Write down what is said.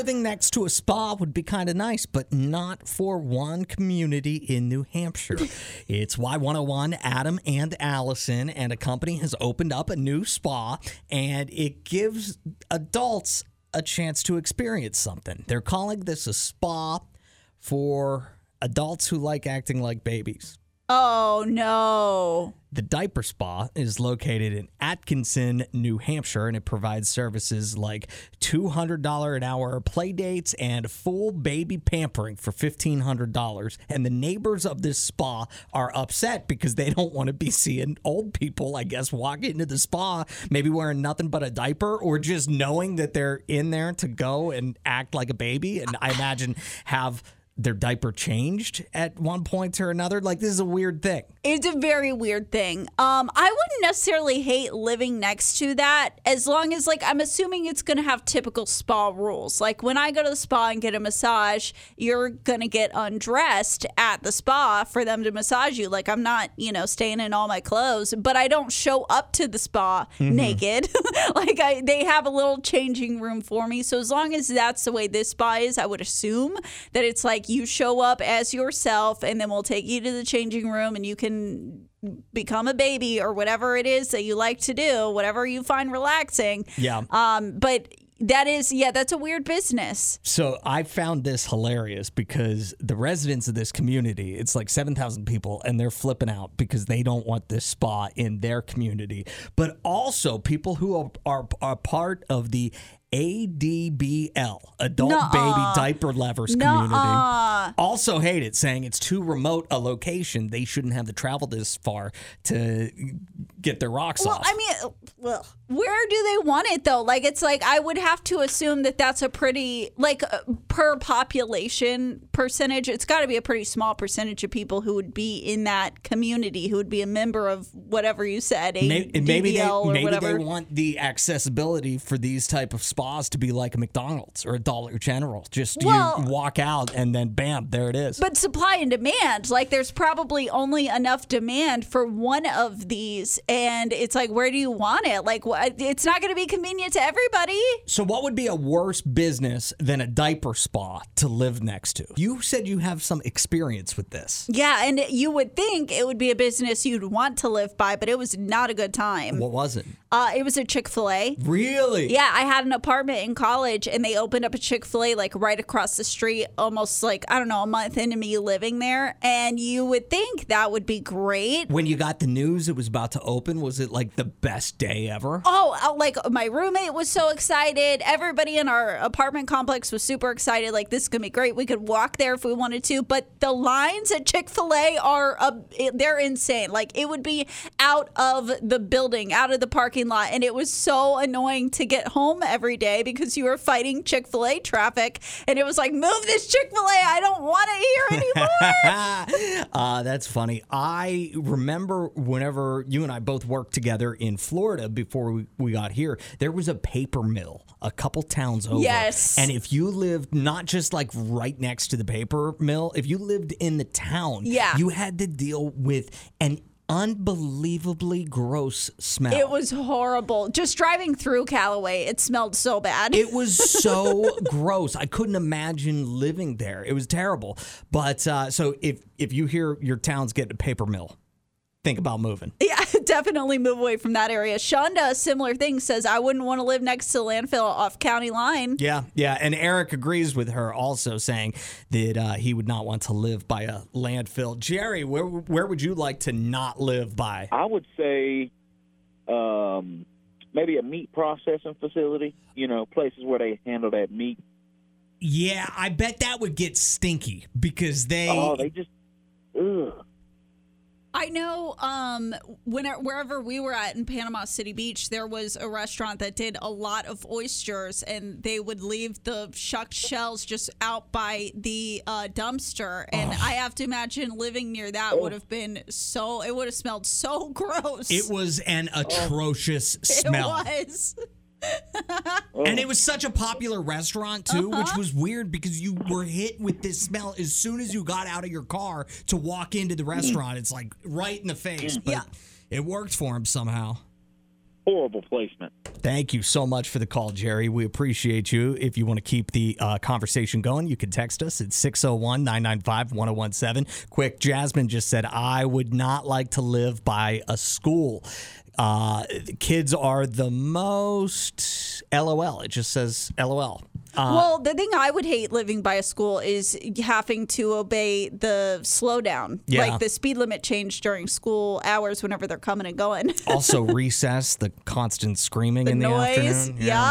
living next to a spa would be kind of nice, but not for one community in New Hampshire. it's Y101, Adam and Allison, and a company has opened up a new spa, and it gives adults a chance to experience something. They're calling this a spa for adults who like acting like babies. Oh no. The Diaper Spa is located in Atkinson, New Hampshire, and it provides services like $200 an hour play dates and full baby pampering for $1,500. And the neighbors of this spa are upset because they don't want to be seeing old people, I guess, walk into the spa, maybe wearing nothing but a diaper or just knowing that they're in there to go and act like a baby. And I imagine have their diaper changed at one point or another. Like this is a weird thing. It's a very weird thing. Um, I wouldn't necessarily hate living next to that as long as like I'm assuming it's gonna have typical spa rules. Like when I go to the spa and get a massage, you're gonna get undressed at the spa for them to massage you. Like I'm not, you know, staying in all my clothes, but I don't show up to the spa naked. like I they have a little changing room for me. So as long as that's the way this spa is, I would assume that it's like you show up as yourself and then we'll take you to the changing room and you can become a baby or whatever it is that you like to do, whatever you find relaxing. Yeah. Um, but that is, yeah, that's a weird business. So I found this hilarious because the residents of this community, it's like 7,000 people, and they're flipping out because they don't want this spa in their community. But also people who are, are, are part of the ADBL, Adult Nuh-uh. Baby Diaper Lovers Nuh-uh. Community, also hate it, saying it's too remote a location. They shouldn't have to travel this far to get their rocks Well, off. I mean, well, where do they want it though? Like, it's like I would have to assume that that's a pretty like uh, per population percentage. It's got to be a pretty small percentage of people who would be in that community, who would be a member of whatever you said, a Maybe, maybe they maybe whatever. they want the accessibility for these type of spas to be like a McDonald's or a Dollar General. Just Well- you walk out and then bam, there it is. But supply and demand, like there's probably only enough demand for one of these, and it's like, where do you want it? Like, it's not going to be convenient to everybody. so what would be a worse business than a diaper spa to live next to? You said you have some experience with this. Yeah, and you would think it would be a business you'd want to live by, but it was not a good time. What was it? Uh, it was a Chick Fil A. Really? Yeah, I had an apartment in college, and they opened up a Chick Fil A like right across the street, almost like I don't know, a month into me living there. And you would think that would be great. When you got the news it was about to open, was it like the best day ever? Oh, uh, like my roommate was so excited. Everybody in our apartment complex was super excited. Like this is gonna be great. We could walk there if we wanted to. But the lines at Chick Fil A are uh, they're insane. Like it would be out of the building, out of the parking lot, and it was so annoying to get home every day because you were fighting Chick Fil A traffic, and it was like move this Chick Fil A. I don't want it here anymore. uh, that's funny. I remember whenever you and I both worked together in Florida before we, we got here, there was a paper mill a couple towns over. Yes. And if you lived not just like right next to the paper mill, if you lived in the town, Yeah. you had to deal with an unbelievably gross smell. it was horrible. Just driving through Callaway, it smelled so bad. It was so gross. I couldn't imagine living there. It was terrible. But uh, so if if you hear your town's getting a paper mill, think about moving. Yeah, definitely move away from that area. Shunda, a similar thing, says I wouldn't want to live next to the landfill off county line. Yeah, yeah. And Eric agrees with her, also saying that uh, he would not want to live by a landfill. Jerry, where where would you like to not live by? I would say um, maybe a meat processing facility. You know, places where they handle that meat. Yeah, I bet that would get stinky because they. Oh, they just ugh. I know um, when, wherever we were at in Panama City Beach, there was a restaurant that did a lot of oysters, and they would leave the shucked shells just out by the uh, dumpster. And I have to imagine living near that would have been so, it would have smelled so gross. it was an atrocious smell. It was. Oh. And it was such a popular restaurant too, which uh-huh. was weird because you were hit with this smell as soon as you got out of your car to walk into the mm. restaurant. It's like right in the face, mm. but Yeah. it worked for him somehow. Horrible placement. Thank you so much for the call, Jerry. We appreciate you. If you want to keep the uh, conversation going, you can text us at 601 995 1017. Quick, Jasmine just said, I would not like to live by a school. Uh, kids are the most LOL. It just says LOL. Uh, well, the thing I would hate living by a school is having to obey the slowdown, Yeah. like the speed limit change during school hours whenever they're coming and going. also, recess, the constant screaming the in the noise, afternoon. yeah.